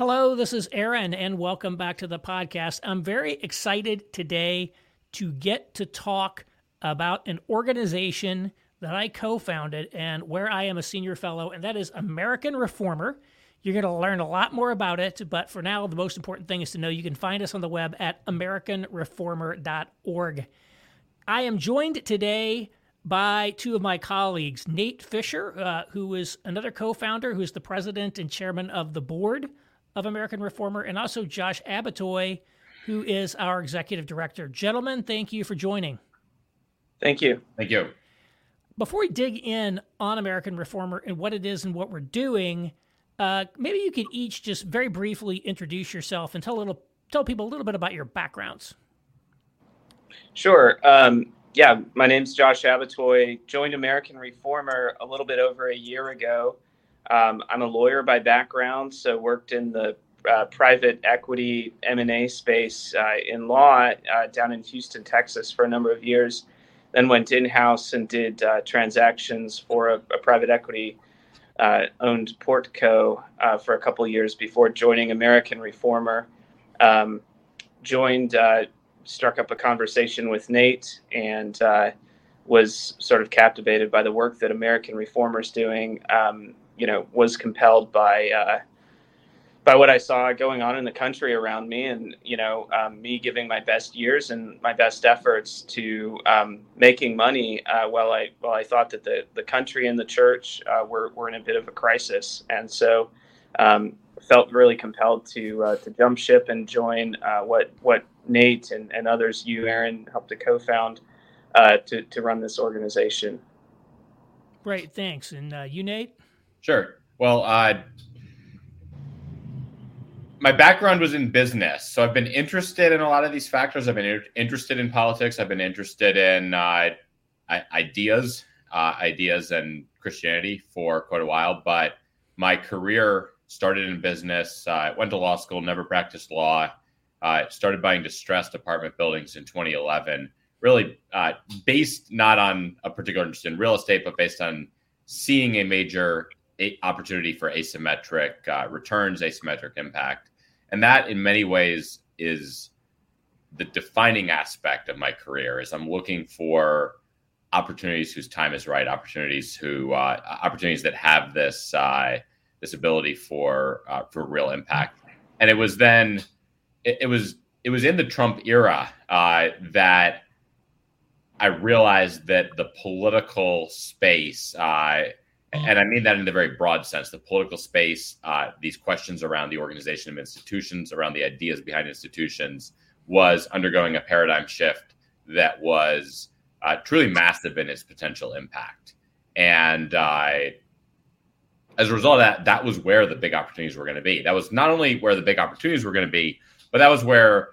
Hello, this is Aaron, and welcome back to the podcast. I'm very excited today to get to talk about an organization that I co founded and where I am a senior fellow, and that is American Reformer. You're going to learn a lot more about it, but for now, the most important thing is to know you can find us on the web at AmericanReformer.org. I am joined today by two of my colleagues, Nate Fischer, uh, who is another co founder, who is the president and chairman of the board of American Reformer, and also Josh Abbotoy, who is our executive director. Gentlemen, thank you for joining. Thank you. Thank you. Before we dig in on American Reformer and what it is and what we're doing, uh, maybe you could each just very briefly introduce yourself and tell a little tell people a little bit about your backgrounds. Sure. Um, yeah, my name's Josh Abbotoy. Joined American Reformer a little bit over a year ago. Um, I'm a lawyer by background, so worked in the uh, private equity M&A space uh, in law uh, down in Houston, Texas for a number of years. Then went in-house and did uh, transactions for a, a private equity uh, owned Portco uh, for a couple years before joining American Reformer. Um, joined, struck up a conversation with Nate and was sort of captivated by the work that American Reformer is doing. Um, you know was compelled by uh, by what I saw going on in the country around me, and you know um, me giving my best years and my best efforts to um, making money uh, while I while I thought that the the country and the church uh, were were in a bit of a crisis, and so um, felt really compelled to uh, to jump ship and join uh, what what Nate and, and others you Aaron helped to co-found uh, to to run this organization. Great, thanks. And you, Nate. Sure. Well, uh, my background was in business, so I've been interested in a lot of these factors. I've been interested in politics. I've been interested in uh, ideas, uh, ideas, and Christianity for quite a while. But my career started in business. I went to law school, never practiced law. Uh, started buying distressed apartment buildings in 2011. Really uh, based not on a particular interest in real estate, but based on seeing a major opportunity for asymmetric uh, returns, asymmetric impact. And that, in many ways, is the defining aspect of my career. Is I'm looking for opportunities whose time is right, opportunities who uh, opportunities that have this uh, this ability for uh, for real impact. And it was then it, it was it was in the Trump era uh, that I realized that the political space uh, and I mean that in the very broad sense the political space, uh, these questions around the organization of institutions, around the ideas behind institutions, was undergoing a paradigm shift that was uh, truly massive in its potential impact. And uh, as a result of that, that was where the big opportunities were going to be. That was not only where the big opportunities were going to be, but that was where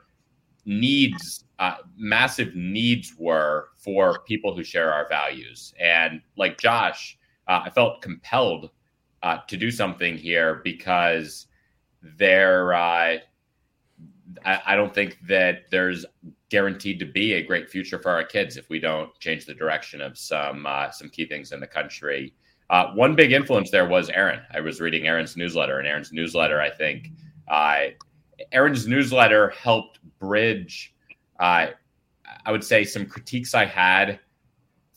needs, uh, massive needs were for people who share our values. And like Josh, uh, I felt compelled uh, to do something here because there, uh, I, I, don't think that there's guaranteed to be a great future for our kids if we don't change the direction of some uh, some key things in the country. Uh, one big influence there was Aaron. I was reading Aaron's newsletter, and Aaron's newsletter, I think, uh, Aaron's newsletter helped bridge. I would say some critiques I had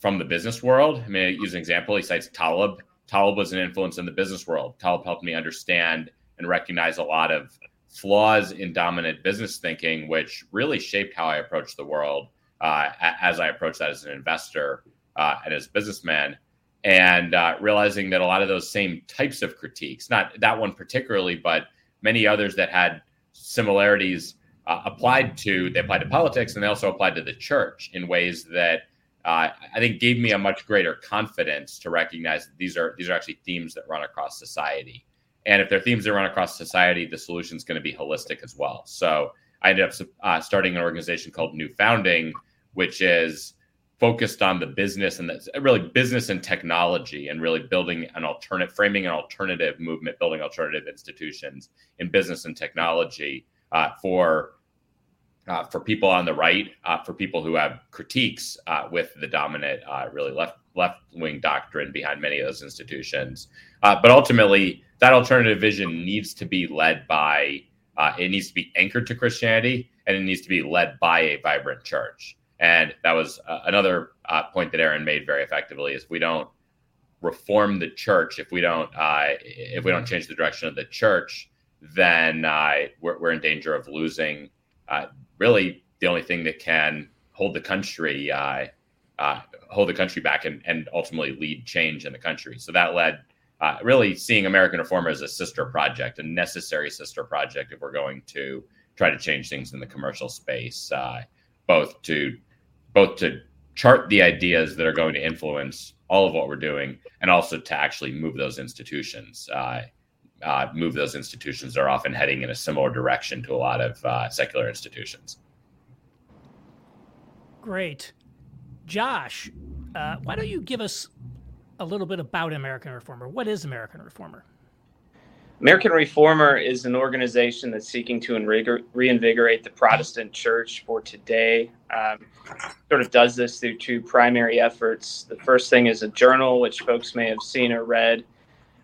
from the business world. I mean, use an example. He cites Taleb. Taleb was an influence in the business world. Taleb helped me understand and recognize a lot of flaws in dominant business thinking, which really shaped how I approach the world uh, as I approach that as an investor uh, and as a businessman. And uh, realizing that a lot of those same types of critiques, not that one particularly, but many others that had similarities uh, applied to, they applied to politics and they also applied to the church in ways that uh, I think gave me a much greater confidence to recognize that these are these are actually themes that run across society. And if they're themes that run across society, the solution is going to be holistic as well. So I ended up uh, starting an organization called New Founding, which is focused on the business and the, really business and technology, and really building an alternate, framing an alternative movement, building alternative institutions in business and technology uh, for uh, for people on the right, uh, for people who have critiques uh, with the dominant, uh, really left left wing doctrine behind many of those institutions, uh, but ultimately that alternative vision needs to be led by uh, it needs to be anchored to Christianity and it needs to be led by a vibrant church. And that was another point that Aaron made very effectively is we don't reform the church if we don't if we don't change the direction of the church, then we're, we're, in danger of losing uh, really the only thing that can hold the country hold the country back and, and ultimately lead change in the country. So that led uh, really seeing American Reformer as a sister project, a necessary sister project if we're going to try to change things in the commercial space, uh, both to both to chart the ideas that are going to influence all of what we're doing, and also to actually move those institutions. Uh, uh move those institutions are often heading in a similar direction to a lot of uh, secular institutions. Great. Josh, uh, why don't you give us a little bit about American Reformer. What is American Reformer? American Reformer is an organization that's seeking to reinvigorate the Protestant church for today. Um, sort of does this through two primary efforts. The first thing is a journal, which folks may have seen or read.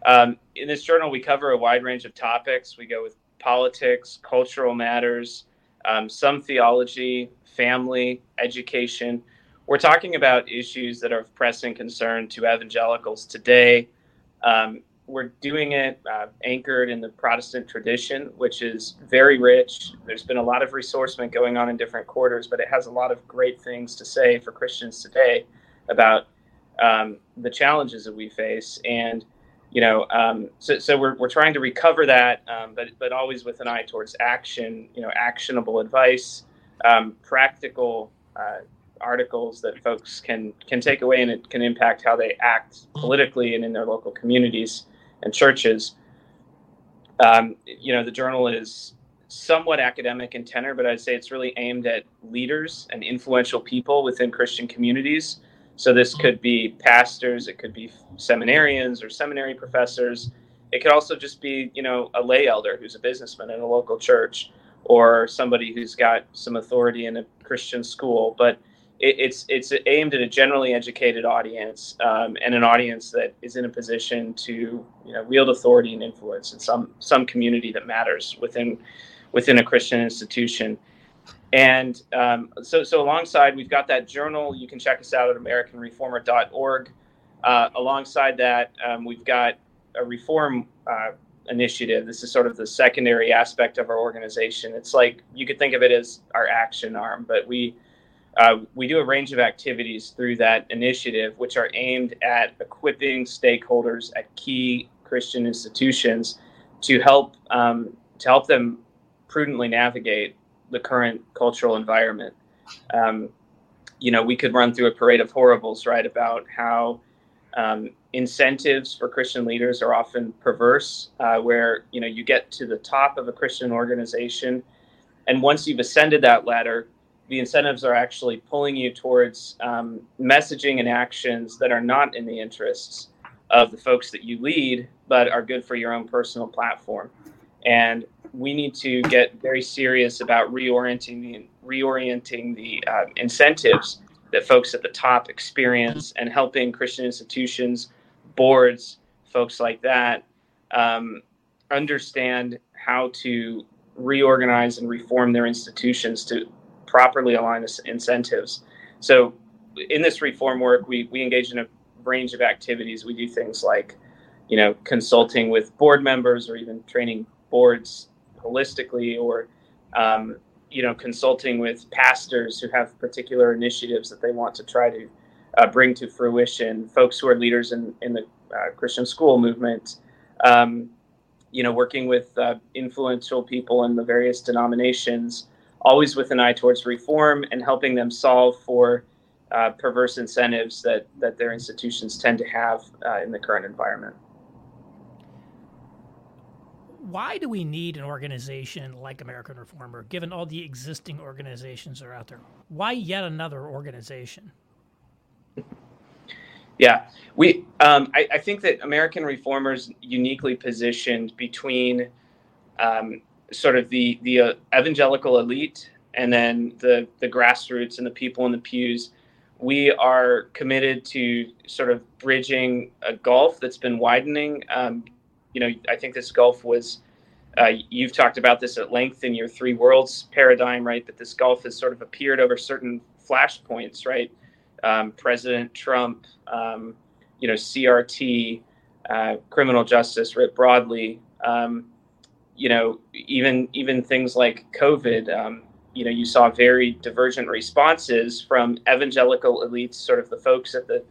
Um, in this journal, we cover a wide range of topics. We go with politics, cultural matters, um, some theology, family, education we're talking about issues that are of pressing concern to evangelicals today. Um, we're doing it uh, anchored in the Protestant tradition, which is very rich. There's been a lot of ressourcement going on in different quarters, but it has a lot of great things to say for Christians today about um, the challenges that we face. And, you know, um, so, so we're, we're trying to recover that, um, but, but always with an eye towards action, you know, actionable advice, um, practical uh, articles that folks can can take away and it can impact how they act politically and in their local communities and churches. Um, you know, the journal is somewhat academic in tenor, but I'd say it's really aimed at leaders and influential people within Christian communities. So this could be pastors, it could be seminarians or seminary professors. It could also just be, you know, a lay elder who's a businessman in a local church or somebody who's got some authority in a Christian school. But it, it's it's aimed at a generally educated audience um, and an audience that is in a position to you know wield authority and influence in some some community that matters within within a Christian institution. And um, so, so alongside, we've got that journal. You can check us out at AmericanReformer.org. Uh, alongside that, um, we've got a reform uh, initiative. This is sort of the secondary aspect of our organization. It's like you could think of it as our action arm, but we uh, we do a range of activities through that initiative, which are aimed at equipping stakeholders at key Christian institutions to help um, to help them prudently navigate the current cultural environment. Um, you know, we could run through a parade of horribles, right, about how um, incentives for Christian leaders are often perverse, uh, where you know you get to the top of a Christian organization, and once you've ascended that ladder, the incentives are actually pulling you towards um, messaging and actions that are not in the interests of the folks that you lead, but are good for your own personal platform. And we need to get very serious about reorienting the reorienting the uh, incentives that folks at the top experience and helping Christian institutions, boards, folks like that um, understand how to reorganize and reform their institutions to properly align the incentives. So, in this reform work, we, we engage in a range of activities. We do things like, you know, consulting with board members or even training boards holistically or, um, you know, consulting with pastors who have particular initiatives that they want to try to uh, bring to fruition, folks who are leaders in, in the uh, Christian school movement, um, you know, working with uh, influential people in the various denominations, always with an eye towards reform and helping them solve for uh, perverse incentives that, that their institutions tend to have uh, in the current environment. Why do we need an organization like American Reformer, given all the existing organizations that are out there? Why yet another organization? Yeah, we. Um, I, I, think that American Reformers uniquely positioned between um, sort of the the uh, evangelical elite and then the the grassroots and the people in the pews we are committed to sort of bridging a gulf that's been widening um, you know, I think this gulf was. Uh, you've talked about this at length in your three worlds paradigm, right? That this gulf has sort of appeared over certain flashpoints, right? Um, President Trump, um, you know, CRT, uh, criminal justice writ broadly. Um, you know, even even things like COVID. Um, you know, you saw very divergent responses from evangelical elites, sort of the folks at the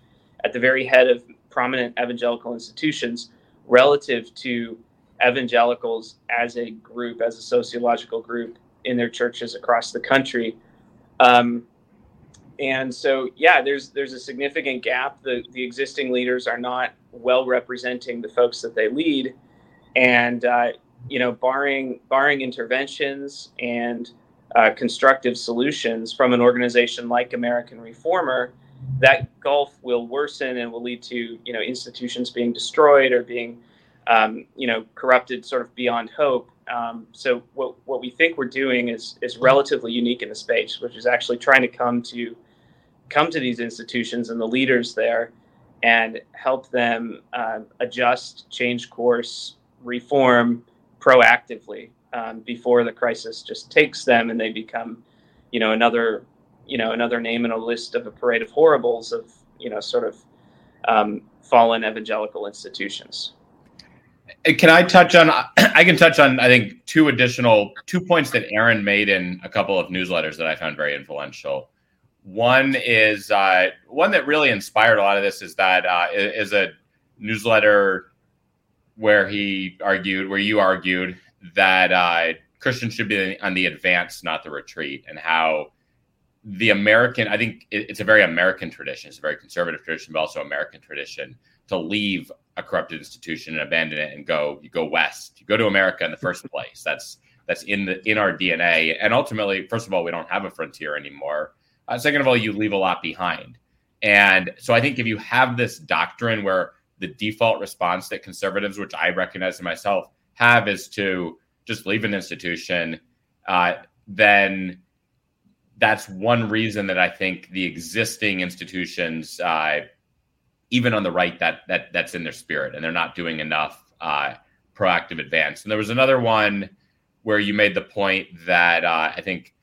at the very head of prominent evangelical institutions, relative to evangelicals as a group, as a sociological group in their churches across the country. Um, and so, yeah, there's there's a significant gap. The the existing leaders are not well representing the folks that they lead, and uh, you know, barring barring interventions and uh, constructive solutions from an organization like American Reformer, that gulf will worsen and will lead to you know institutions being destroyed or being um, you know corrupted sort of beyond hope. Um, so what what we think we're doing is is relatively unique in the space, which is actually trying to come to come to these institutions and the leaders there and help them uh, adjust, change course, reform proactively um, before the crisis just takes them and they become, you know, another, you know, another name in a list of a parade of horribles of, you know, sort of um, fallen evangelical institutions. Can I touch on? I can touch on. I think two additional two points that Aaron made in a couple of newsletters that I found very influential. One is uh, one that really inspired a lot of this is that uh, is a newsletter where he argued, where you argued that uh, Christians should be on the advance, not the retreat, and how the American, I think it's a very American tradition, it's a very conservative tradition, but also American tradition to leave a corrupted institution and abandon it and go, you go west, you go to America in the first place. That's that's in the in our DNA, and ultimately, first of all, we don't have a frontier anymore uh, second of all, you leave a lot behind. And so I think if you have this doctrine where the default response that conservatives, which I recognize in myself, have is to just leave an institution, uh, then that's one reason that I think the existing institutions, uh, even on the right, that that that's in their spirit, and they're not doing enough uh, proactive advance. And there was another one where you made the point that uh, I think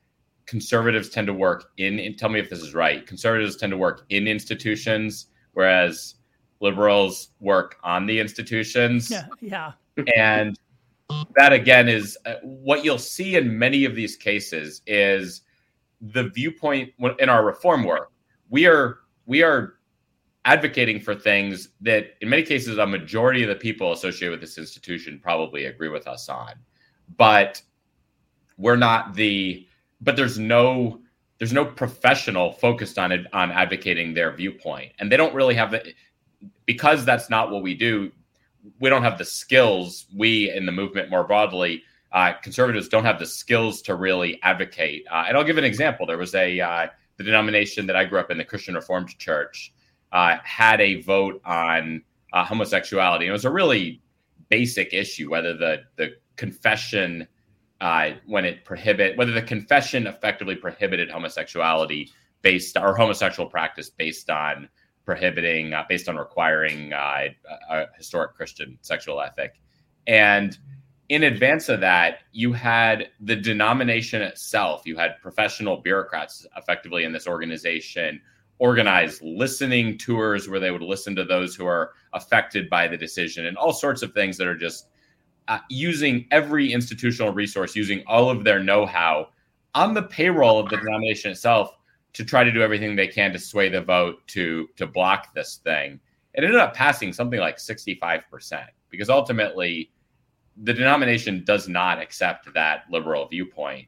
conservatives tend to work in, in, tell me if this is right conservatives tend to work in institutions whereas liberals work on the institutions yeah yeah and that again is uh, what you'll see in many of these cases is the viewpoint in our reform work we are we are advocating for things that in many cases a majority of the people associated with this institution probably agree with us on. But we're not the but there's no there's no professional focused on it on advocating their viewpoint. And they don't really have the because that's not what we do we don't have the skills we in the movement more broadly uh, conservatives don't have the skills to really advocate. Uh, and i'll give an example. There was a uh, the denomination that i grew up in the christian reformed church uh, had a vote on uh, homosexuality. And it was a really basic issue whether the the confession uh, when it prohibit whether the confession effectively prohibited homosexuality based or homosexual practice based on prohibiting based on requiring uh, a historic Christian sexual ethic, and in advance of that, you had the denomination itself. You had professional bureaucrats effectively in this organization organize listening tours where they would listen to those who are affected by the decision and all sorts of things that are just uh, using every institutional resource, using all of their know how on the payroll of the denomination itself to try to do everything they can to sway the vote to to block this thing. It ended up passing something like 65% because ultimately the denomination does not accept that liberal viewpoint.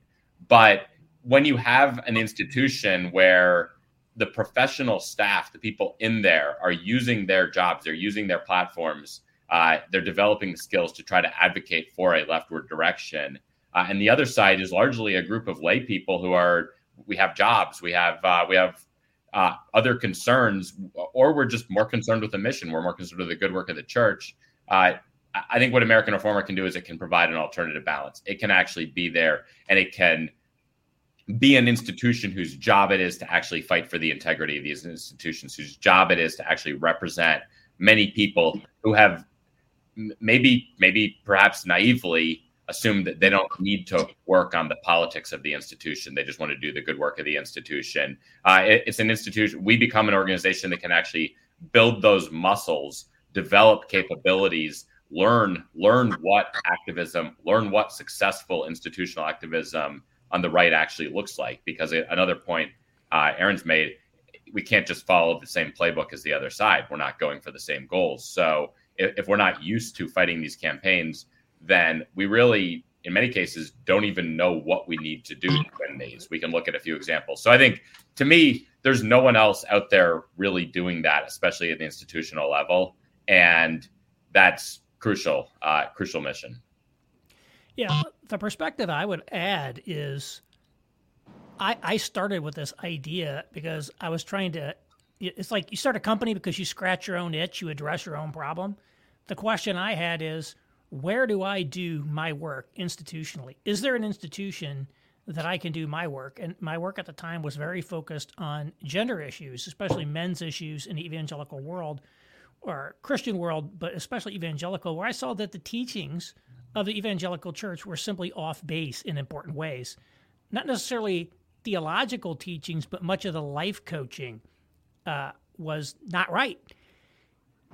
But when you have an institution where the professional staff, the people in there, are using their jobs, they're using their platforms uh, they're developing the skills to try to advocate for a leftward direction. Uh, and the other side is largely a group of lay people who are we have jobs, we have uh, we have uh, other concerns, or we're just more concerned with the mission. We're more concerned with the good work of the church. I think what American Reformer can do is it can provide an alternative balance. It can actually be there, and it can be an institution whose job it is to actually fight for the integrity of these institutions, whose job it is to actually represent many people who have maybe maybe perhaps naively assume that they don't need to work on the politics of the institution. They just want to do the good work of the institution. Uh, it, it's an institution. We become an organization that can actually build those muscles, develop capabilities, learn learn what activism, learn what successful institutional activism on the right actually looks like. Because another point uh, Aaron's made, we can't just follow the same playbook as the other side. We're not going for the same goals. So if, if we're not used to fighting these campaigns then we really, in many cases, don't even know what we need to do to win these. We can look at a few examples. So I think to me, there's no one else out there really doing that, especially at the institutional level. And that's crucial, uh, crucial mission. Yeah. The perspective I would add is I, I started with this idea because I was trying to, it's like you start a company because you scratch your own itch, you address your own problem. The question I had is, where do I do my work institutionally? Is there an institution that I can do my work? And my work at the time was very focused on gender issues, especially men's issues in the evangelical world or Christian world, but especially evangelical, where I saw that the teachings of the evangelical church were simply off base in important ways. Not necessarily theological teachings, but much of the life coaching uh, was not right.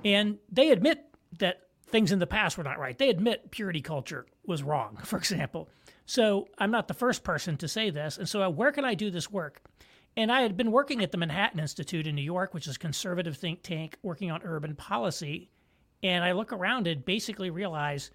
And they admit that things in the past were not right. They admit purity culture was wrong, for example. So I'm not the first person to say this. And so, uh, where can I do this work? And I had been working at the Manhattan Institute in New York, which is a conservative think tank working on urban policy. And I look around and basically realize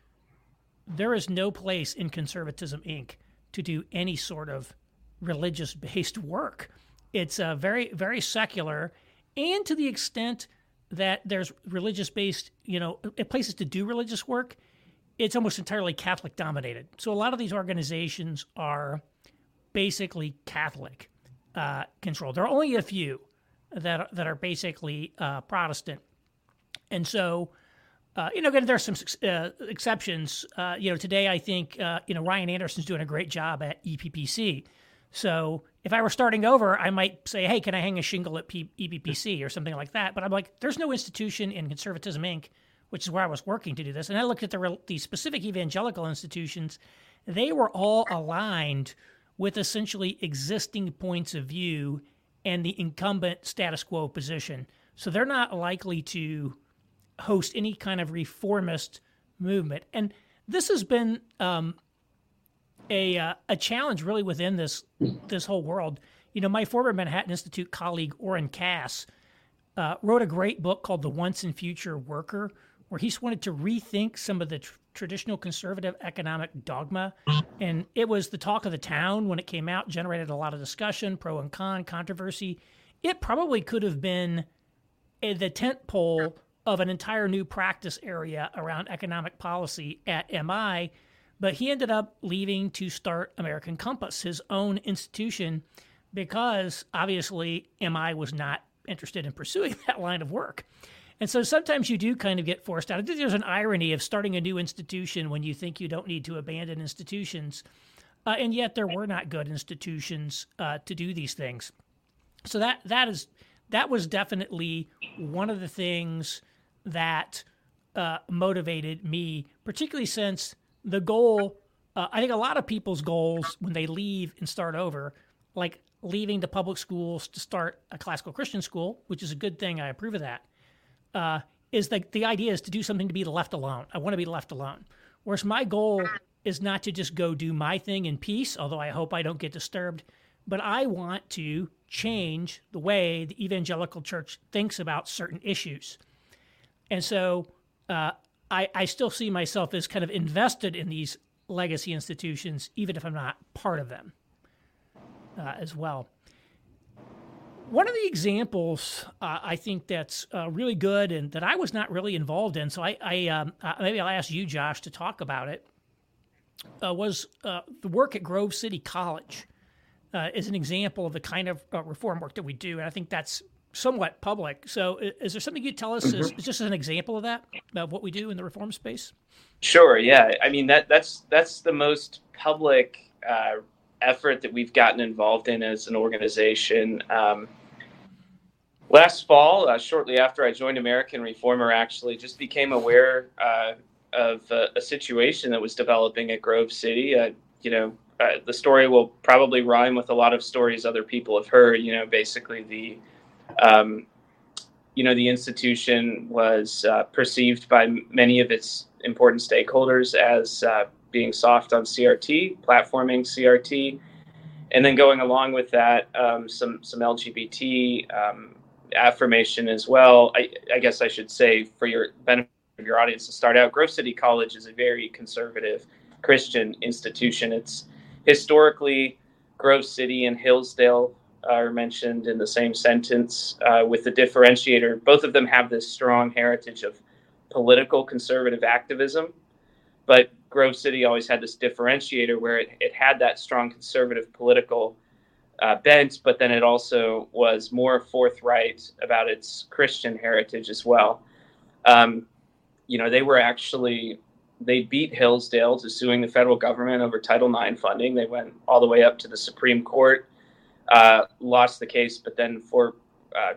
there is no place in Conservatism Inc. to do any sort of religious based work. It's uh, very, very secular. And to the extent that there's religious based, you know, places to do religious work, it's almost entirely Catholic dominated. So a lot of these organizations are basically Catholic uh, controlled. There are only a few that that are basically uh, Protestant, and so. Uh, you know, again, there's some uh, exceptions. Uh, you know, today I think uh, you know Ryan Anderson's doing a great job at EPPC. So if I were starting over, I might say, hey, can I hang a shingle at P- EPPC or something like that? But I'm like, there's no institution in Conservatism Inc., which is where I was working to do this. And I looked at the, the specific evangelical institutions, they were all aligned with essentially existing points of view and the incumbent status quo position. So they're not likely to host any kind of reformist movement. And this has been um, a uh, a challenge really within this this whole world. You know, my former Manhattan Institute colleague Oren Cass uh, wrote a great book called The Once and Future Worker, where he wanted to rethink some of the tr- traditional conservative economic dogma. And it was the talk of the town when it came out, generated a lot of discussion, pro and con, controversy. It probably could have been a, the tent pole of an entire new practice area around economic policy at MI but he ended up leaving to start American Compass, his own institution, because obviously MI was not interested in pursuing that line of work. And so sometimes you do kind of get forced out. I think there's an irony of starting a new institution when you think you don't need to abandon institutions. Uh, and yet there were not good institutions uh, to do these things. So that that is that was definitely one of the things that uh, motivated me, particularly since the goal, uh, I think a lot of people's goals when they leave and start over, like leaving the public schools to start a classical Christian school, which is a good thing. I approve of that. Uh, is that the idea is to do something to be left alone. I want to be left alone. Whereas my goal is not to just go do my thing in peace, although I hope I don't get disturbed, but I want to change the way the evangelical church thinks about certain issues. And so uh, I, I still see myself as kind of invested in these legacy institutions, even if I'm not part of them uh, as well. One of the examples uh, I think that's uh, really good and that I was not really involved in, so I, I um, uh, maybe I'll ask you, Josh, to talk about it, uh, was uh, the work at Grove City College. is an example of the kind of reform work that we do, and I think that's somewhat public. So, is there something you'd tell us mm-hmm. is, just an example of that of what we do in the reform space? Sure. Yeah. I mean that that's that's the most public uh, effort that we've gotten involved in as an organization. Um, last fall, uh, shortly after I joined American Reformer, actually just became aware uh, of uh, a situation that was developing at Grove City. Uh, you know, uh, the story will probably rhyme with a lot of stories other people have heard. You know, basically the, um, you know, the institution was uh, perceived by many of its important stakeholders as being soft on CRT, platforming CRT, and then going along with that, um, some some LGBT um, affirmation as well. I, I, guess I should say for your benefit of your audience to start out, Grove City College is a very conservative Christian institution. It's historically Grove City and Hillsdale are mentioned in the same sentence uh, with the differentiator. Both of them have this strong heritage of political conservative activism, but Grove City always had this differentiator where it, it had that strong conservative political uh, bent, but then it also was more forthright about its Christian heritage as well. Um, you know, they were actually they beat Hillsdale to suing the federal government over Title IX funding. They went all the way up to the Supreme Court, uh, lost the case, but then for uh,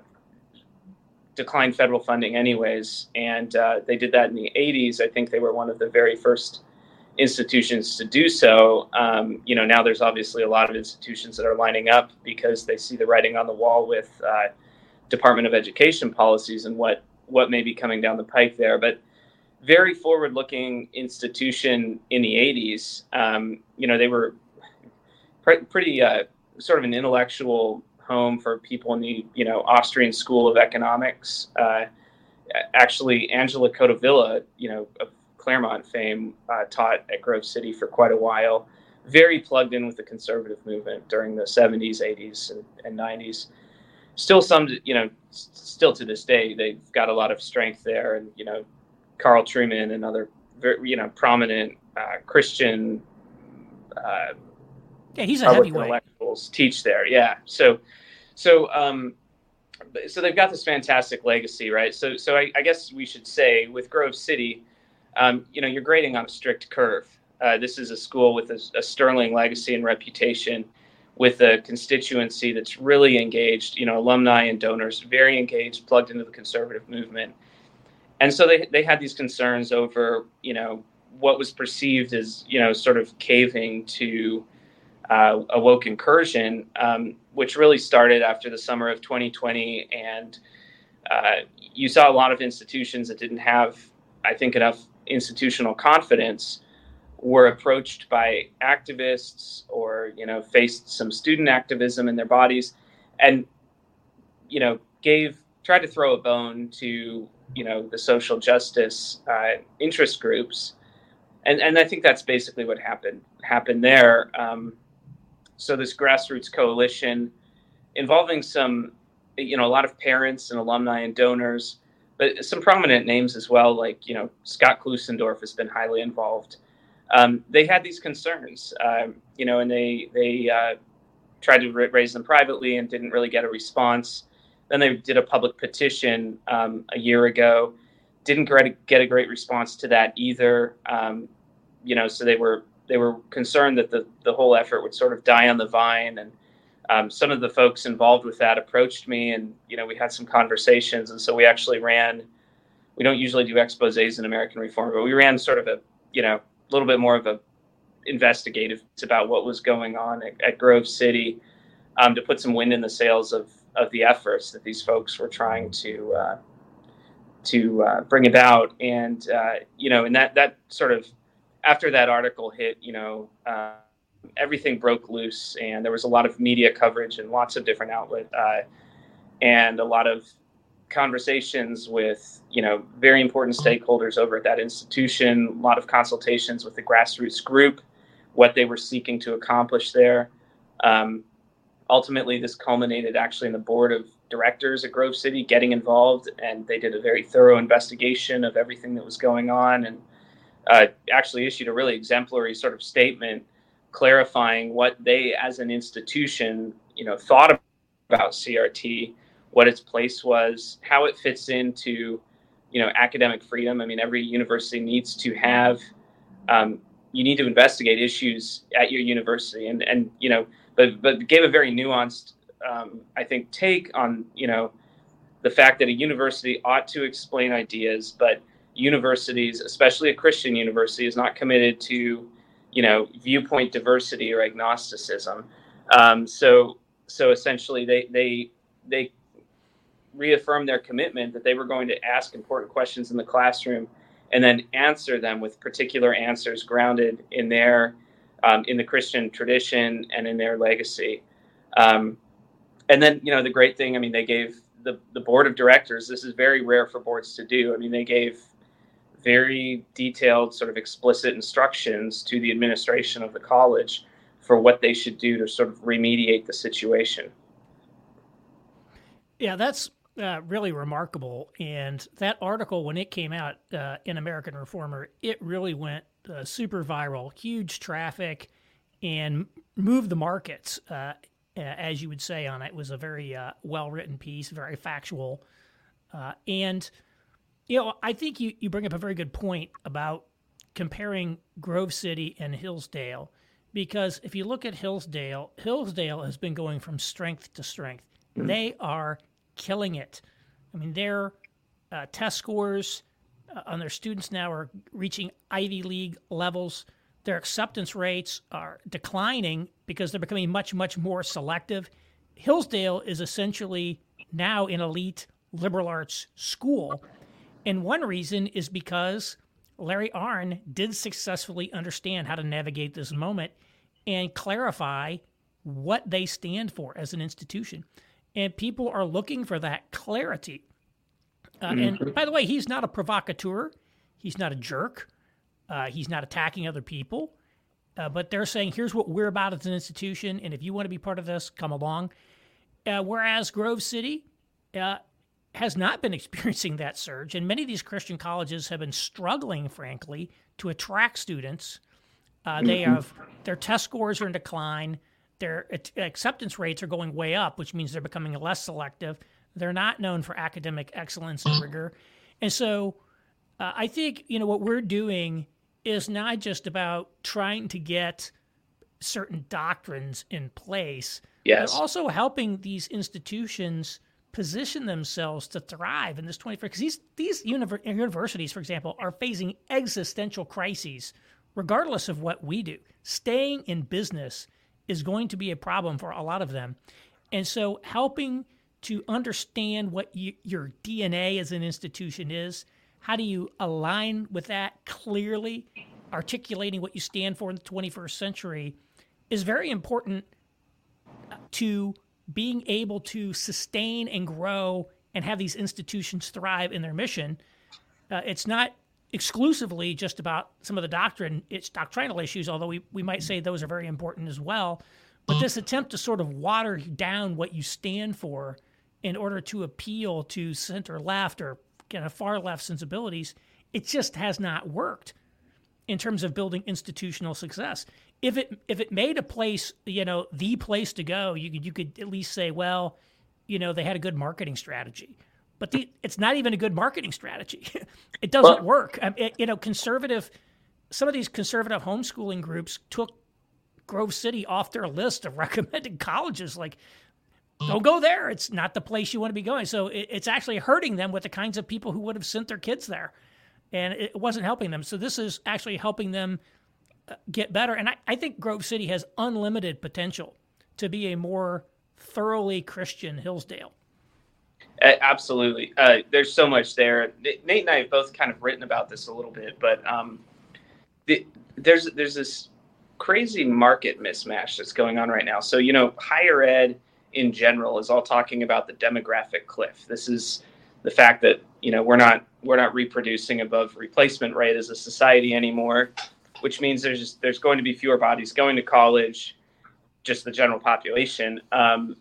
declined federal funding anyways. And uh, they did that in the 80s. I think they were one of the very first institutions to do so. Um, you know, now there's obviously a lot of institutions that are lining up because they see the writing on the wall with uh, Department of Education policies and what what may be coming down the pike there. But very forward-looking institution in the 80s. Um, you know, they were pre- pretty uh, sort of an intellectual home for people in the you know Austrian School of Economics. Uh, actually, Angelo Codevilla, you know, Claremont fame, uh, taught at Grove City for quite a while. Very plugged in with the conservative movement during the 70s, 80s, and, and 90s. Still, some, you know, still to this day, they've got a lot of strength there. And, you know, Carl Trueman and other, very, you know, prominent uh, Christian. Uh, yeah, he's a heavyweight. Intellectuals teach there. Yeah. So, so, um, so they've got this fantastic legacy, right? So, so I, I guess we should say with Grove City, um, you know, you're grading on a strict curve. Uh, this is a school with a, a, sterling legacy and reputation, with a constituency that's really engaged. You know, alumni and donors very engaged, plugged into the conservative movement, and so they they had these concerns over you know what was perceived as you know sort of caving to uh, a woke incursion, um, which really started after the summer of 2020, and uh, you saw a lot of institutions that didn't have, I think, enough institutional confidence were approached by activists or you know faced some student activism in their bodies and you know gave tried to throw a bone to you know the social justice uh, interest groups. And and I think that's basically what happened happened there. Um, so this grassroots coalition involving some you know a lot of parents and alumni and donors but some prominent names as well, like you know Scott Klusendorf has been highly involved. Um, they had these concerns, um, you know, and they they uh, tried to raise them privately and didn't really get a response. Then they did a public petition um, a year ago, didn't get a great response to that either. Um, you know, so they were they were concerned that the the whole effort would sort of die on the vine and um, some of the folks involved with that approached me and you know we had some conversations. And so we actually ran we don't usually do exposés in american reform but we ran sort of a you know a little bit more of a investigative about what was going on at, at grove city um, to put some wind in the sails of of the efforts that these folks were trying to uh, to uh, bring about. And uh, you know and that that sort of after that article hit you know uh, everything broke loose, and there was a lot of media coverage and lots of different outlets, uh, and a lot of conversations with you know very important stakeholders over at that institution. A lot of consultations with the grassroots group, what they were seeking to accomplish there. Um, ultimately, this culminated actually in the board of directors at Grove City getting involved, and they did a very thorough investigation of everything that was going on, and uh, actually issued a really exemplary sort of statement clarifying what they as an institution you know thought about crt what its place was how it fits into you know academic freedom. I mean every university needs to have um, you need to investigate issues at your university. And and you know but but gave a very nuanced um, i think take on you know the fact that a university ought to explain ideas but universities, especially a Christian university, is not committed to, you know, viewpoint diversity or agnosticism. Um, so, so essentially, they they they reaffirmed their commitment that they were going to ask important questions in the classroom and then answer them with particular answers grounded in their um, in the Christian tradition and in their legacy. Um, and then, you know, the great thing, I mean, they gave the, the board of directors, this is very rare for boards to do. I mean, they gave very detailed, sort of explicit instructions to the administration of the college for what they should do to sort of remediate the situation. Yeah, that's uh, really remarkable. And that article, when it came out uh, in American Reformer, it really went uh, super viral, huge traffic, and moved the markets, uh, as you would say on it. It was a very uh, well written piece, very factual. Uh, and, you know, I think you, you bring up a very good point about comparing Grove City and Hillsdale. Because if you look at Hillsdale, Hillsdale has been going from strength to strength. Mm-hmm. They are killing it. I mean, their uh, test scores uh, on their students now are reaching Ivy League levels. Their acceptance rates are declining because they're becoming much, much more selective. Hillsdale is essentially now an elite liberal arts school. And one reason is because Larry Arnn did successfully understand how to navigate this moment and clarify what they stand for as an institution and people are looking for that clarity. Uh, mm-hmm. And by the way, he's not a provocateur. He's not a jerk. Uh, he's not attacking other people. Uh, but they're saying, here's what we're about as an institution, and if you want to be part of this, come along. Uh, whereas Grove City uh, has not been experiencing that surge, and many of these Christian colleges have been struggling, frankly, to attract students. Uh, they mm-hmm. have their test scores are in decline their acceptance rates are going way up, which means they're becoming less selective. They're not known for academic excellence and rigor. And so uh, I think, you know, what we're doing is not just about trying to get certain doctrines in place, yes. but also helping these institutions position themselves to thrive in this 21st because these these universities for example are facing existential crises regardless of what we do staying in business is going to be a problem for a lot of them. And so helping to understand what you, your DNA as an institution is, how do you align with that clearly, articulating what you stand for in the 21st century is very important to being able to sustain and grow and have these institutions thrive in their mission. Uh, it's not exclusively just about some of the doctrine, it's doctrinal issues, although we, we might say those are very important as well. But this attempt to sort of water down what you stand for in order to appeal to center left or kind of far left sensibilities, it just has not worked in terms of building institutional success. If it if it made a place, you know, the place to go, you could you could at least say, well, you know, they had a good marketing strategy but the, it's not even a good marketing strategy. it doesn't well, work. Um, it, you know, conservative, some of these conservative homeschooling groups took Grove City off their list of recommended colleges. Like, don't go there. It's not the place you want to be going. So it, it's actually hurting them with the kinds of people who would have sent their kids there. And it wasn't helping them. So this is actually helping them uh, get better. And I, I think Grove City has unlimited potential to be a more thoroughly Christian Hillsdale. Absolutely. Uh, there's so much there. Nate and I have both kind of written about this a little bit, but um, the, there's there's this crazy market mismatch that's going on right now. So you know, higher ed in general is all talking about the demographic cliff. This is the fact that you know we're not we're not reproducing above replacement rate as a society anymore, which means there's there's going to be fewer bodies going to college, just the general population. Um,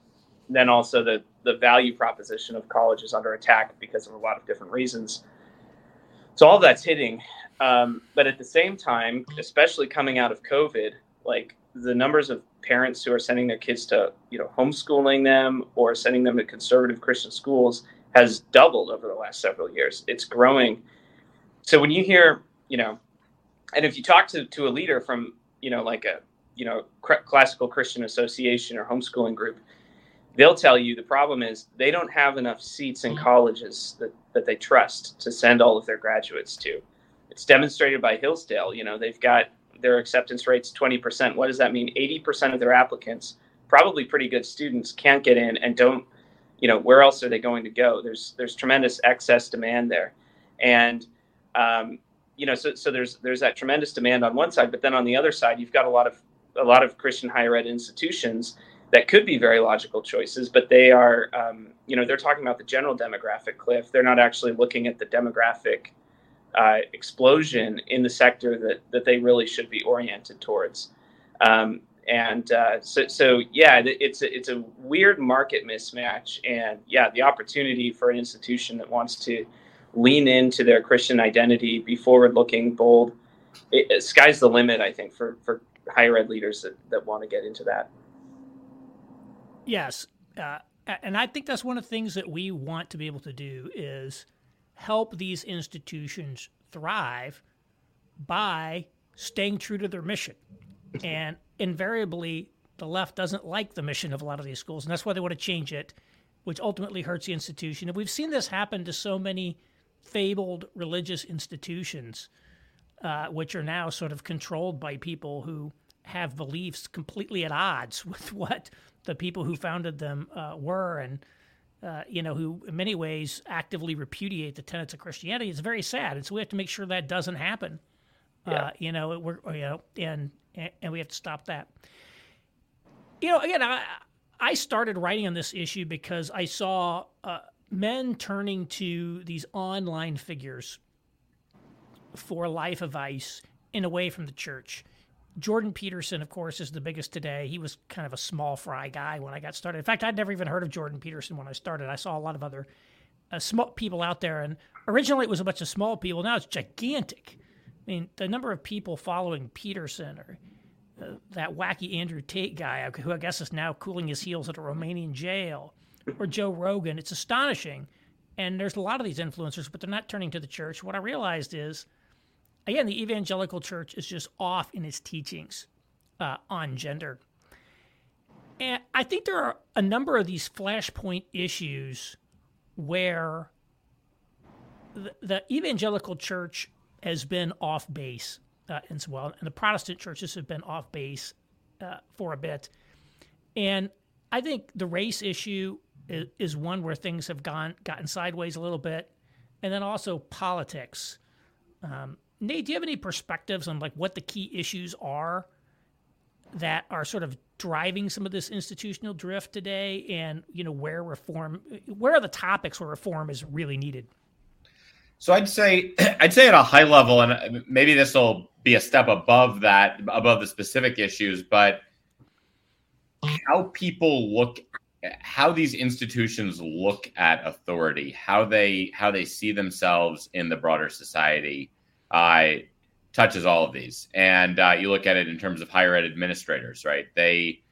then also the the value proposition of college is under attack because of a lot of different reasons. So all that's hitting, um, but at the same time, especially coming out of COVID, like the numbers of parents who are sending their kids to you know homeschooling them or sending them to conservative Christian schools has doubled over the last several years. It's growing. So when you hear you know, and if you talk to to a leader from you know like a you know classical Christian association or homeschooling group they'll tell you the problem is they don't have enough seats in mm. colleges that, that they trust to send all of their graduates to. It's demonstrated by Hillsdale. You know, they've got their acceptance rates 20%. What does that mean? 80% of their applicants, probably pretty good students, can't get in and don't, you know, where else are they going to go? There's there's tremendous excess demand there. And um, you know, so so there's there's that tremendous demand on one side, but then on the other side, you've got a lot of a lot of Christian higher ed institutions that could be very logical choices, but they are, um, you know, they're talking about the general demographic cliff. They're not actually looking at the demographic uh, explosion in the sector that that they really should be oriented towards. Um, and uh, so, so yeah, it's a, it's a weird market mismatch, and yeah, the opportunity for an institution that wants to lean into their Christian identity, be forward-looking, bold. It, it, sky's the limit, I think, for for higher ed leaders that, that want to get into that. Yes. Uh, and I think that's one of the things that we want to be able to do is help these institutions thrive by staying true to their mission. And invariably, the left doesn't like the mission of a lot of these schools, and that's why they want to change it, which ultimately hurts the institution. And we've seen this happen to so many fabled religious institutions, uh, which are now sort of controlled by people who have beliefs completely at odds with what the people who founded them uh, were, and uh, you know, who in many ways actively repudiate the tenets of Christianity. It's very sad, and so we have to make sure that doesn't happen. Uh, yeah. you know, we're you know, and and we have to stop that. You know, again, I I started writing on this issue because I saw uh, men turning to these online figures for life advice in away from the church. Jordan Peterson, of course, is the biggest today. He was kind of a small fry guy when I got started. In fact, I'd never even heard of Jordan Peterson when I started. I saw a lot of other uh, small people out there, and originally it was a bunch of small people. Now it's gigantic. I mean, the number of people following Peterson or uh, that wacky Andrew Tate guy, uh, who I guess is now cooling his heels at a Romanian jail, or Joe Rogan, it's astonishing. And there's a lot of these influencers, but they're not turning to the church. What I realized is again, the evangelical church is just off in its teachings uh, on gender. And I think there are a number of these flashpoint issues where the, the evangelical church has been off base uh, as well, and the Protestant churches have been off base uh, for a bit. And I think the race issue is, is, one where things have gone gotten sideways a little bit, and then also politics. Um, Nate, do you have any perspectives on like what the key issues are that are sort of driving some of this institutional drift today, and you know where reform, where are the topics where reform is really needed? So I'd say I'd say at a high level, and maybe this will be a step above that, above the specific issues, but how people look how these institutions look at authority how they how they see themselves in the broader society uh, touches all of these. And uh, you look at it in terms of higher ed administrators, right? They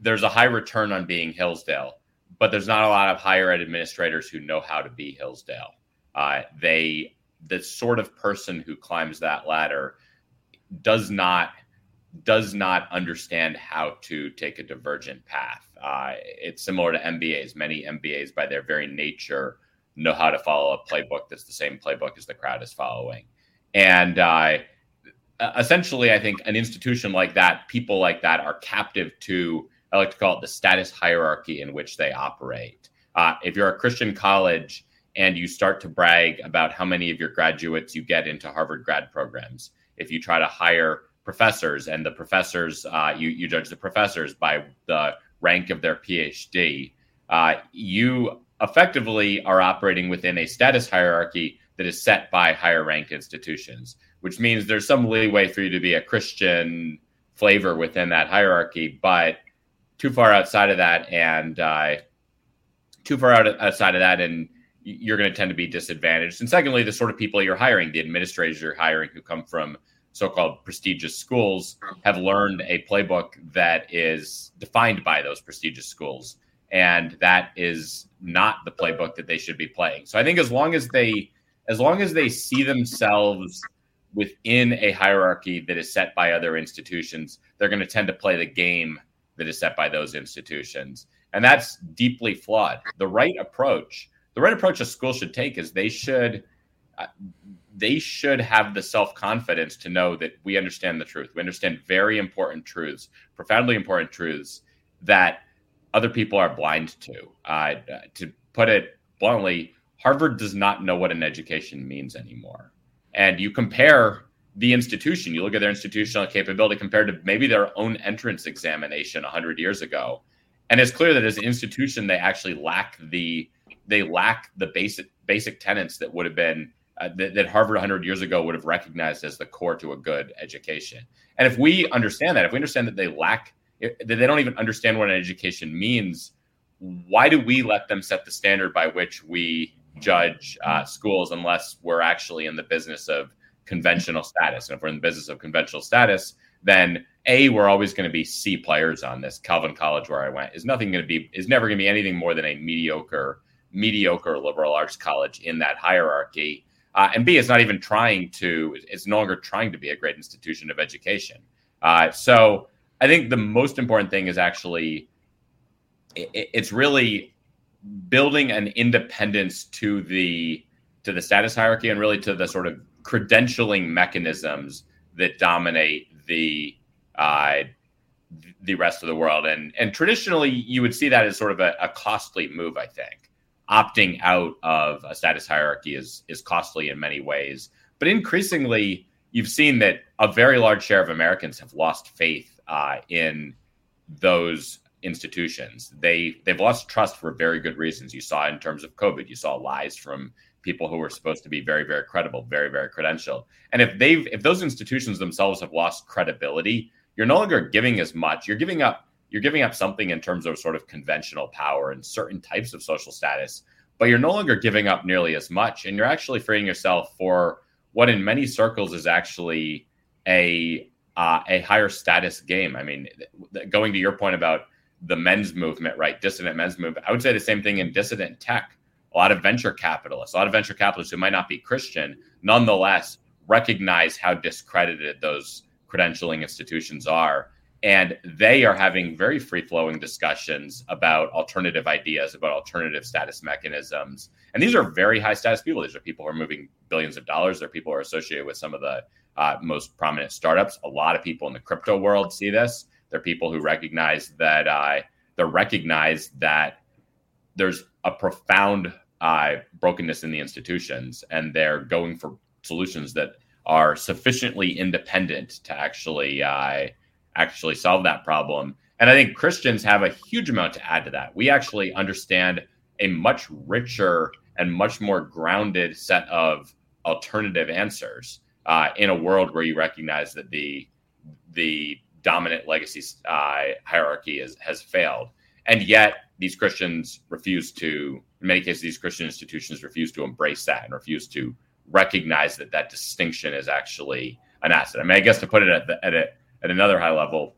there's a high return on being Hillsdale, but there's not a lot of higher ed administrators who know how to be Hillsdale. Uh, they the sort of person who climbs that ladder does not does not understand how to take a divergent path. Uh, it's similar to MBAs. Many MBAs, by their very nature, know how to follow a playbook that's the same playbook as the crowd is following. And uh, essentially, I think an institution like that, people like that, are captive to, I like to call it the status hierarchy in which they operate. Uh, if you're a Christian college and you start to brag about how many of your graduates you get into Harvard grad programs, if you try to hire professors and the professors, uh, you, you judge the professors by the rank of their PhD, uh, you effectively are operating within a status hierarchy that is set by higher ranked institutions, which means there's some leeway for you to be a Christian flavor within that hierarchy, but too far outside of that and uh, too far out outside of that and you're going to tend to be disadvantaged. And secondly, the sort of people you're hiring, the administrators you're hiring who come from so-called prestigious schools have learned a playbook that is defined by those prestigious schools and that is not the playbook that they should be playing. So I think as long as they as long as they see themselves within a hierarchy that is set by other institutions, they're going to tend to play the game that is set by those institutions. and that's deeply flawed. The right approach, the right approach a school should take is they should uh, they should have the self confidence to know that we understand the truth. We understand very important truths, profoundly important truths that other people are blind to. Uh, to put it bluntly, Harvard does not know what an education means anymore. And you compare the institution, you look at their institutional capability compared to maybe their own entrance examination 100 years ago. And it's clear that as an institution, they actually lack the they lack the basic basic tenets that would have been uh, that, that, Harvard 100 years ago would have recognized as the core to a good education. And if we understand that, if we understand that they lack, that they don't even understand what an education means, why do we let them set the standard by which we judge uh, schools unless we're actually in the business of conventional status? And if we're in the business of conventional status, then a we're always going to be C players on this. Calvin College, where I went, is nothing going to be is never going to be anything more than a mediocre mediocre liberal arts college in that hierarchy. Uh, and B, is not even trying to, it's no longer trying to be a great institution of education. Uh, so I think the most important thing is actually, it, it's really building an independence to the to the status hierarchy and really to the sort of credentialing mechanisms that dominate the uh, the rest of the world. And and traditionally, you would see that as sort of a, a costly move. I think opting out of a status hierarchy is is costly in many ways. But increasingly, you've seen that a very large share of Americans have lost faith uh, in those institutions. They they've lost trust for very good reasons. You saw in terms of COVID, you saw lies from people who were supposed to be very very credible, very very credentialed. And if they've if those institutions themselves have lost credibility, you're no longer giving as much. You're giving up you're giving up something in terms of sort of conventional power and certain types of social status, but you're no longer giving up nearly as much. And you're actually freeing yourself for what in many circles is actually a uh, a higher status game. I mean, going to your point about the men's movement, right? Dissident men's movement. I would say the same thing in dissident tech. A lot of venture capitalists, a lot of venture capitalists who might not be Christian, nonetheless recognize how discredited those credentialing institutions are and they are having very free flowing discussions about alternative ideas, about alternative status mechanisms. And these are very high status people. These are people who are moving billions of dollars. They're people who are associated with some of the uh, most prominent startups. A lot of people in the crypto world see this. They're people who recognize that uh, they recognize that there's a profound uh, brokenness in the institutions, and they're going for solutions that are sufficiently independent to actually uh, actually solve that problem. And I think Christians have a huge amount to add to that. We actually understand a much richer and much more grounded set of alternative answers uh, in a world where you recognize that the the dominant legacy uh, hierarchy is, has failed. And yet, these Christians refuse to, in many cases, these Christian institutions refuse to embrace that and refuse to recognize that that distinction is actually an asset. I mean, I guess to put it at, the, at a at another high level,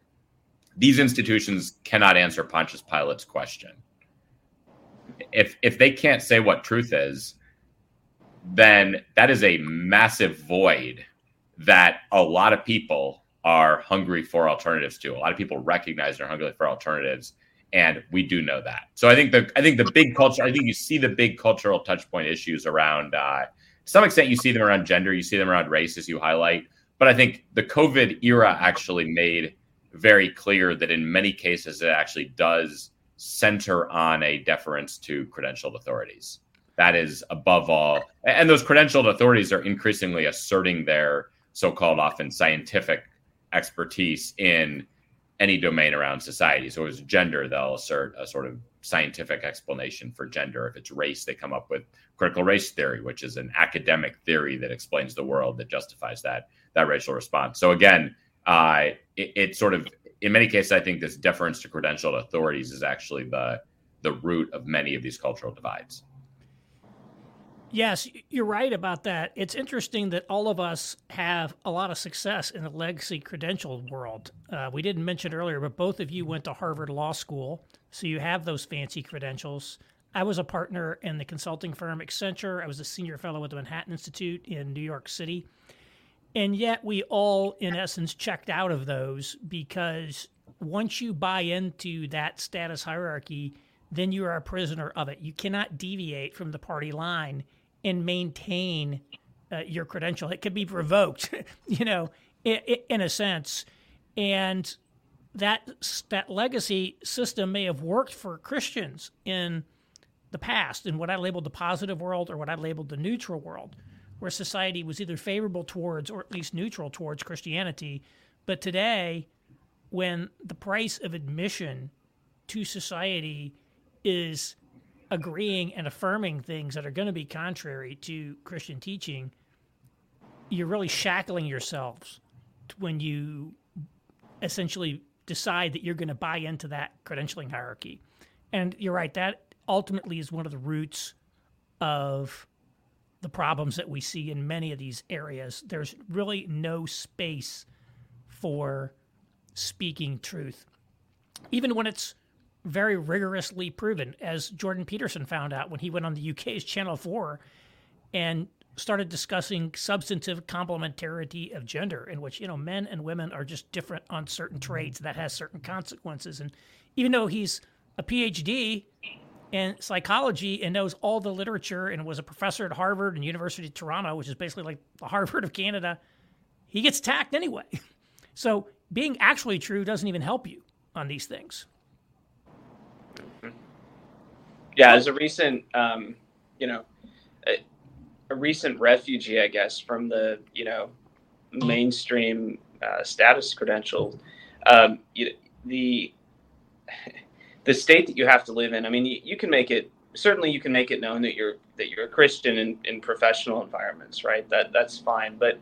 these institutions cannot answer Pontius Pilate's question. If if they can't say what truth is, then that is a massive void that a lot of people are hungry for alternatives to. A lot of people recognize they're hungry for alternatives, and we do know that. So I think the I think the big culture. I think you see the big cultural touch point issues around. Uh, to some extent, you see them around gender. You see them around race, as you highlight. But I think the COVID era actually made very clear that in many cases it actually does center on a deference to credentialed authorities. That is above all. And those credentialed authorities are increasingly asserting their so called often scientific expertise in any domain around society. So, as gender, they'll assert a sort of scientific explanation for gender. If it's race, they come up with critical race theory, which is an academic theory that explains the world that justifies that that racial response. So again, uh, it, it, sort of in many cases, I think this deference to credentialed authorities is actually the the root of many of these cultural divides. Yes, you're right about that. It's interesting that all of us have a lot of success in the legacy credential world. Uh, we didn't mention earlier, but both of you went to Harvard Law School, so you have those fancy credentials. I was a partner in the consulting firm Accenture. I was a senior fellow at the Manhattan Institute in New York City. And yet we all, in essence, checked out of those because once you buy into that status hierarchy, then you are a prisoner of it. You cannot deviate from the party line and maintain uh, your credential. It could be revoked, you know, in, in a sense. And that that legacy system may have worked for Christians in the past, in what I labeled the positive world or what I labeled the neutral world, where society was either favorable towards or at least neutral towards Christianity. But today, when the price of admission to society is agreeing and affirming things that are going to be contrary to Christian teaching, you're really shackling yourselves when you essentially decide that you're going to buy into that credentialing hierarchy. And you're right, that ultimately is one of the roots of the problems that we see in many of these areas. There's really no space for speaking truth, even when it's very rigorously proven, as Jordan Peterson found out when he went on the UK's Channel 4 and started discussing substantive complementarity of gender, in which, you know, men and women are just different on certain mm-hmm. traits that has certain consequences. And even though he's a PhD in psychology and knows all the literature and was a professor at Harvard and University of Toronto, which is basically like the Harvard of Canada, he gets attacked anyway. So being actually true doesn't even help you on these things. Yeah, as a recent, um, you know, a, a, recent refugee, I guess, from the you know mainstream uh, status credentials, um, you, the the state that you have to live in. I mean, you, you, can make it certainly you can make it known that you're that you're a Christian in, in professional environments, right? That that's fine, but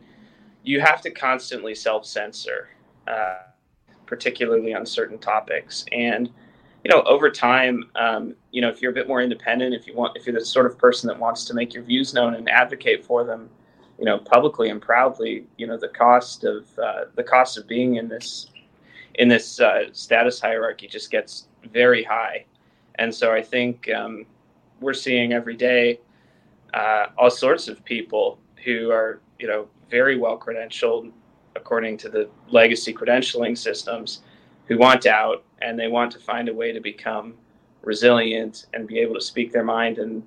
you have to constantly self censor, uh, particularly on certain topics. And you know, over time, um, you know, if you're a bit more independent, if you want, if you're the sort of person that wants to make your views known and advocate for them, you know, publicly and proudly, you know, the cost of uh, the cost of being in this in this uh, status hierarchy just gets very high. And so I think um, we're seeing every day uh, all sorts of people who are, you know, very well credentialed according to the legacy credentialing systems who want out and they want to find a way to become resilient and be able to speak their mind and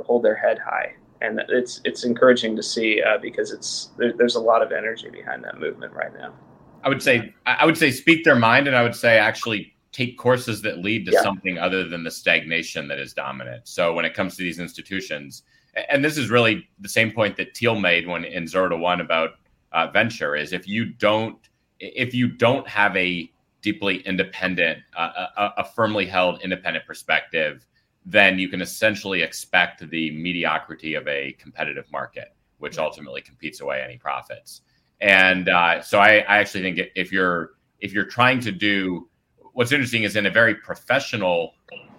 hold their head high. And it's it's encouraging to see uh, because it's there, there's a lot of energy behind that movement right now. I would say i would say speak their mind and i would say actually take courses that lead to yeah. something other than the stagnation that is dominant. So when it comes to these institutions and this is really the same point that Thiel made when in zero to one about uh, venture is if you don't if you don't have a deeply independent uh, a, a, firmly held independent perspective then you can essentially expect the mediocrity of a competitive market which ultimately competes away any profits. And uh, so I, I actually think if you're if you're trying to do what's interesting is in a very professional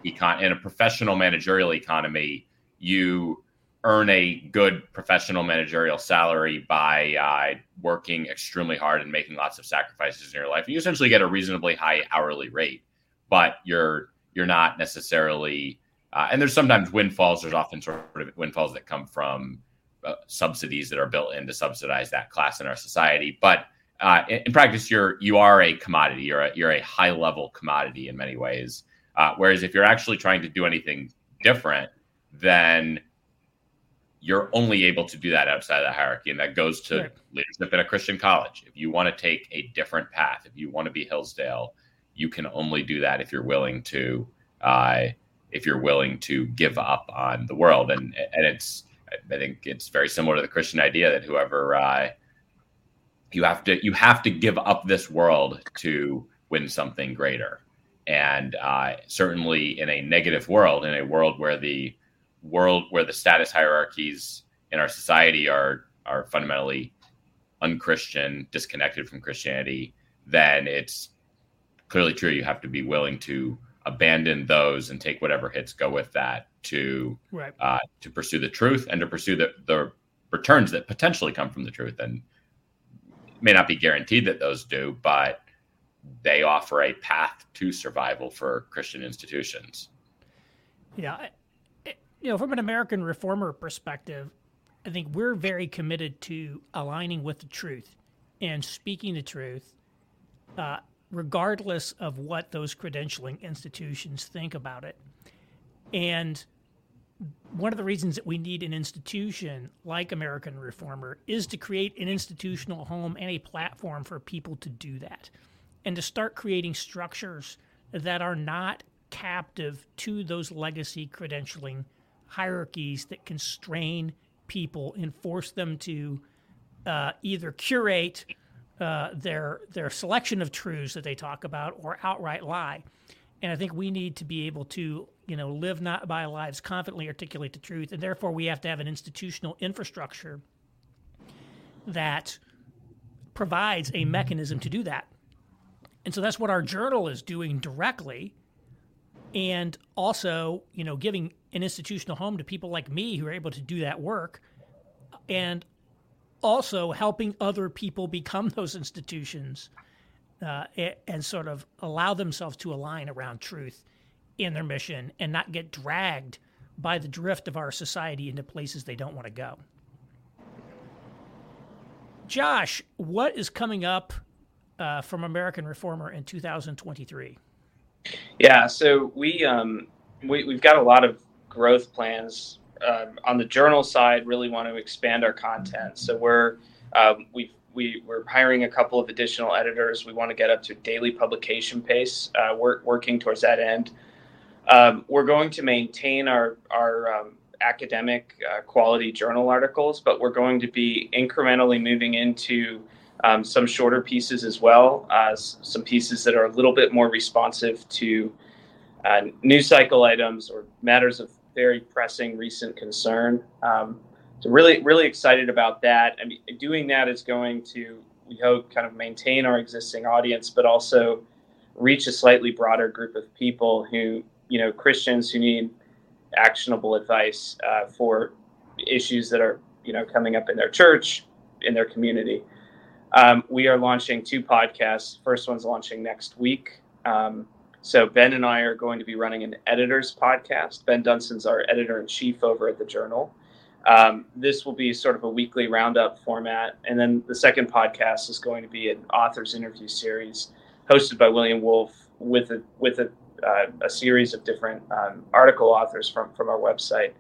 econ in a professional managerial economy you earn a good professional managerial salary by uh, working extremely hard and making lots of sacrifices in your life. You essentially get a reasonably high hourly rate, but you're you're not necessarily. Uh, and there's sometimes windfalls. There's often sort of windfalls that come from uh, subsidies that are built in to subsidize that class in our society. But uh, in, in, practice, you're you are a commodity. You're a, you're a high level commodity in many ways. Uh, whereas if you're actually trying to do anything different, then you're only able to do that outside of the hierarchy. And that goes to right. leadership in a Christian college. If you want to take a different path, if you want to be Hillsdale, you can only do that if you're willing to, uh, if you're willing to give up on the world. And, and it's, I think it's very similar to the Christian idea that whoever, uh, you have to, you have to give up this world to win something greater. And uh, certainly in a negative world, in a world where the world where the status hierarchies in our society are are fundamentally unchristian, disconnected from Christianity, then it's clearly true you have to be willing to abandon those and take whatever hits go with that to right. uh, to pursue the truth and to pursue the, the returns that potentially come from the truth and may not be guaranteed that those do but they offer a path to survival for christian institutions yeah you know, from an American reformer perspective, I think we're very committed to aligning with the truth and speaking the truth, uh, regardless of what those credentialing institutions think about it. And one of the reasons that we need an institution like American Reformer is to create an institutional home and a platform for people to do that and to start creating structures that are not captive to those legacy credentialing hierarchies that constrain people and force them to uh, either curate uh, their their selection of truths that they talk about or outright lie. And I think we need to be able to, you know, live not by lies, confidently articulate the truth, and therefore we have to have an institutional infrastructure that provides a mechanism to do that. And so that's what our journal is doing directly and also, you know, giving an institutional home to people like me who are able to do that work and also helping other people become those institutions uh, and sort of allow themselves to align around truth in their mission and not get dragged by the drift of our society into places they don't want to go. Josh, what is coming up uh, from American Reformer in 2023? Yeah, so we, um, we we've got a lot of growth plans uh, on the journal side. Really want to expand our content, so we're um, we we we're hiring a couple of additional editors. We want to get up to daily publication pace. Uh, we're working towards that end. Um, we're going to maintain our our um, academic uh, quality journal articles, but we're going to be incrementally moving into um, some shorter pieces as well, uh, some pieces that are a little bit more responsive to uh, news cycle items or matters of very pressing recent concern. Um, so really, really excited about that. I mean, doing that is going to, we hope, kind of maintain our existing audience, but also reach a slightly broader group of people who, you know, Christians who need actionable advice uh, for issues that are, you know, coming up in their church, in their community. Um, we are launching two podcasts. First one's launching next week. Um, so Ben and I are going to be running an editors podcast. Ben Dunson's our editor in chief over at the Journal. Um, this will be sort of a weekly roundup format, and then the second podcast is going to be an authors interview series hosted by William Wolfe with a with a, uh, a series of different um, article authors from from our website.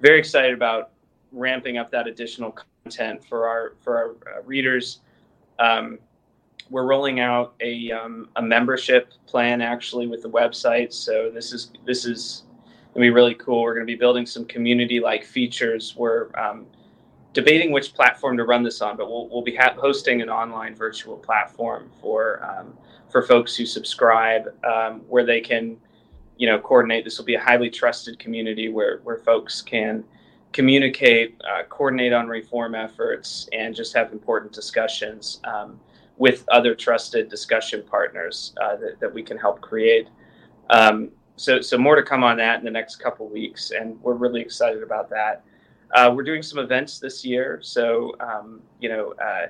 Very excited about ramping up that additional content for our for our uh, readers. Um, we're rolling out a, um, a membership plan actually with the website. So this is this is gonna be really cool. We're gonna be building some community like features. We're um, debating which platform to run this on, but we'll we'll be ha- hosting an online virtual platform for um, for folks who subscribe, um, where they can you know coordinate. This will be a highly trusted community where where folks can communicate, uh, coordinate on reform efforts, and just have important discussions um, with other trusted discussion partners uh, that, that, we can help create. Um, so, so more to come on that in the next couple weeks, and we're really excited about that. Uh, we're doing some events this year, so um, you know, uh,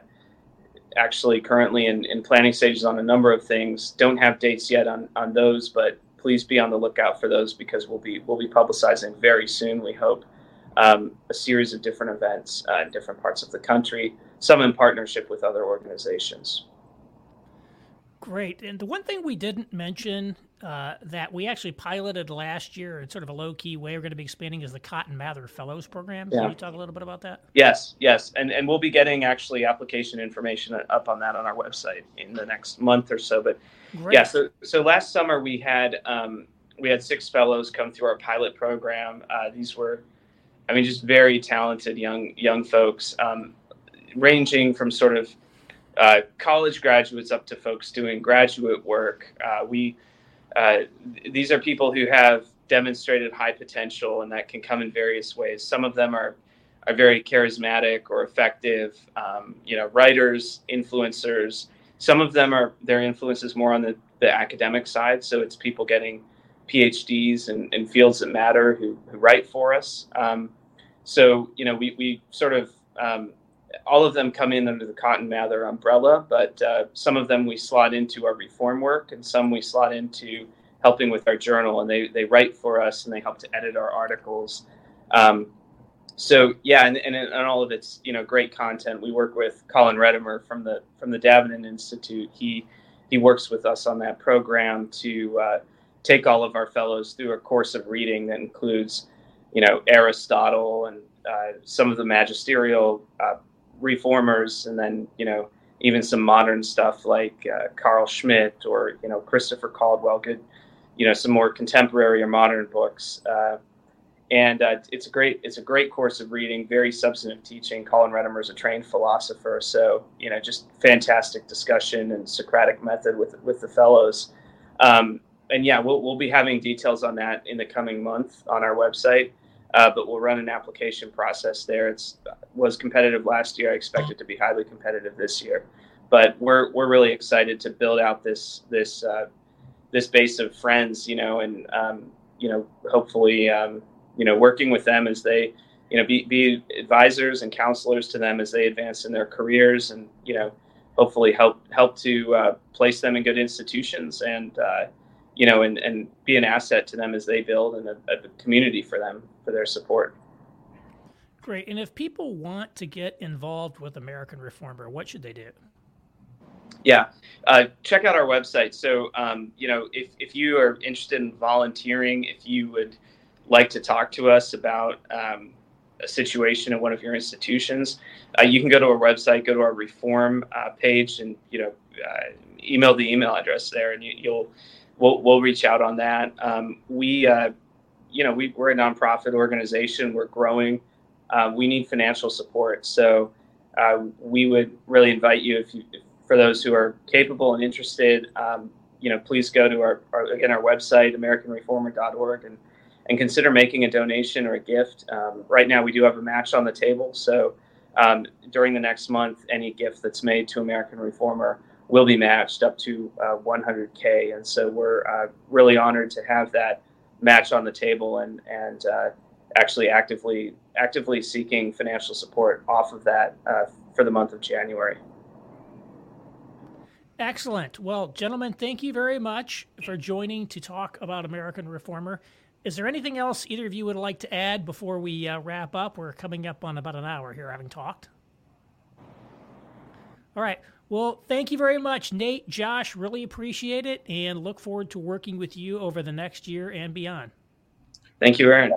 actually currently in, in planning stages on a number of things. Don't have dates yet on on those, but please be on the lookout for those because we'll be we'll be publicizing very soon. We hope um, a series of different events uh, in different parts of the country, some in partnership with other organizations. Great. And the one thing we didn't mention uh, that we actually piloted last year in sort of a low key way we're going to be expanding is the Cotton Mather Fellows Program. Yeah. Can you talk a little bit about that? Yes, yes. And, and we'll be getting actually application information up on that on our website in the next month or so. But Great. yeah, so, so last summer we had um, we had six fellows come through our pilot program. Uh, these were I mean, just very talented young young folks, um, ranging from sort of uh, college graduates up to folks doing graduate work. Uh, we uh, these are people who have demonstrated high potential, and that can come in various ways. Some of them are are very charismatic or effective, um, you know, writers, influencers. Some of them are their influence is more on the, the academic side. So it's people getting PhDs in, in fields that matter who, who write for us. Um, so you know we, we sort of um, all of them come in under the cotton mather umbrella but uh, some of them we slot into our reform work and some we slot into helping with our journal and they, they write for us and they help to edit our articles. Um, so yeah and, and, and all of it's you know great content. We work with colin Redemer from the from the davenant institute. He he works with us on that program to uh, take all of our fellows through a course of reading that includes, you know, Aristotle and uh, some of the magisterial uh, reformers, and then you know even some modern stuff like uh, Carl Schmitt or you know Christopher Caldwell. Good, you know, some more contemporary or modern books. Uh, and uh, it's a great it's a great course of reading, very substantive teaching. Colin Redemer is a trained philosopher, so you know just fantastic discussion and Socratic method with with the fellows. Um, and yeah, we'll we'll be having details on that in the coming month on our website. Uh, but we'll run an application process there. It's was competitive last year. I expect it to be highly competitive this year. But we're we're really excited to build out this this uh, this base of friends, you know, and um, you know hopefully um, you know, working with them as they, you know, be, be advisors and counselors to them as they advance in their careers and, you know, hopefully help, help to uh, place them in good institutions and, uh, you know, and, and be an asset to them as they build and a, a community for them for their support. Great. And if people want to get involved with American Reformer, what should they do? Yeah, uh, check out our website. So, um, you know, if, if you are interested in volunteering, if you would like to talk to us about um, a situation in one of your institutions, uh, you can go to our website, go to our reform uh, page, and you know, uh, email the email address there, and you, will we'll, we'll reach out on that. Um, we, uh, you know, we, we're a nonprofit organization. We're growing. Uh, we need financial support, so uh, we would really invite you if you, for those who are capable and interested. Um, you know, please go to our, our again our website, AmericanReformer.org, and and consider making a donation or a gift. Um, right now, we do have a match on the table. So um, during the next month, any gift that's made to American Reformer will be matched up to uh, 100K. And so we're uh, really honored to have that match on the table and, and uh, actually actively actively seeking financial support off of that uh, for the month of January. Excellent. Well, gentlemen, thank you very much for joining to talk about American Reformer. Is there anything else either of you would like to add before we uh, wrap up? We're coming up on about an hour here, having talked. All right. Well, thank you very much, Nate, Josh. Really appreciate it and look forward to working with you over the next year and beyond. Thank you, Aaron.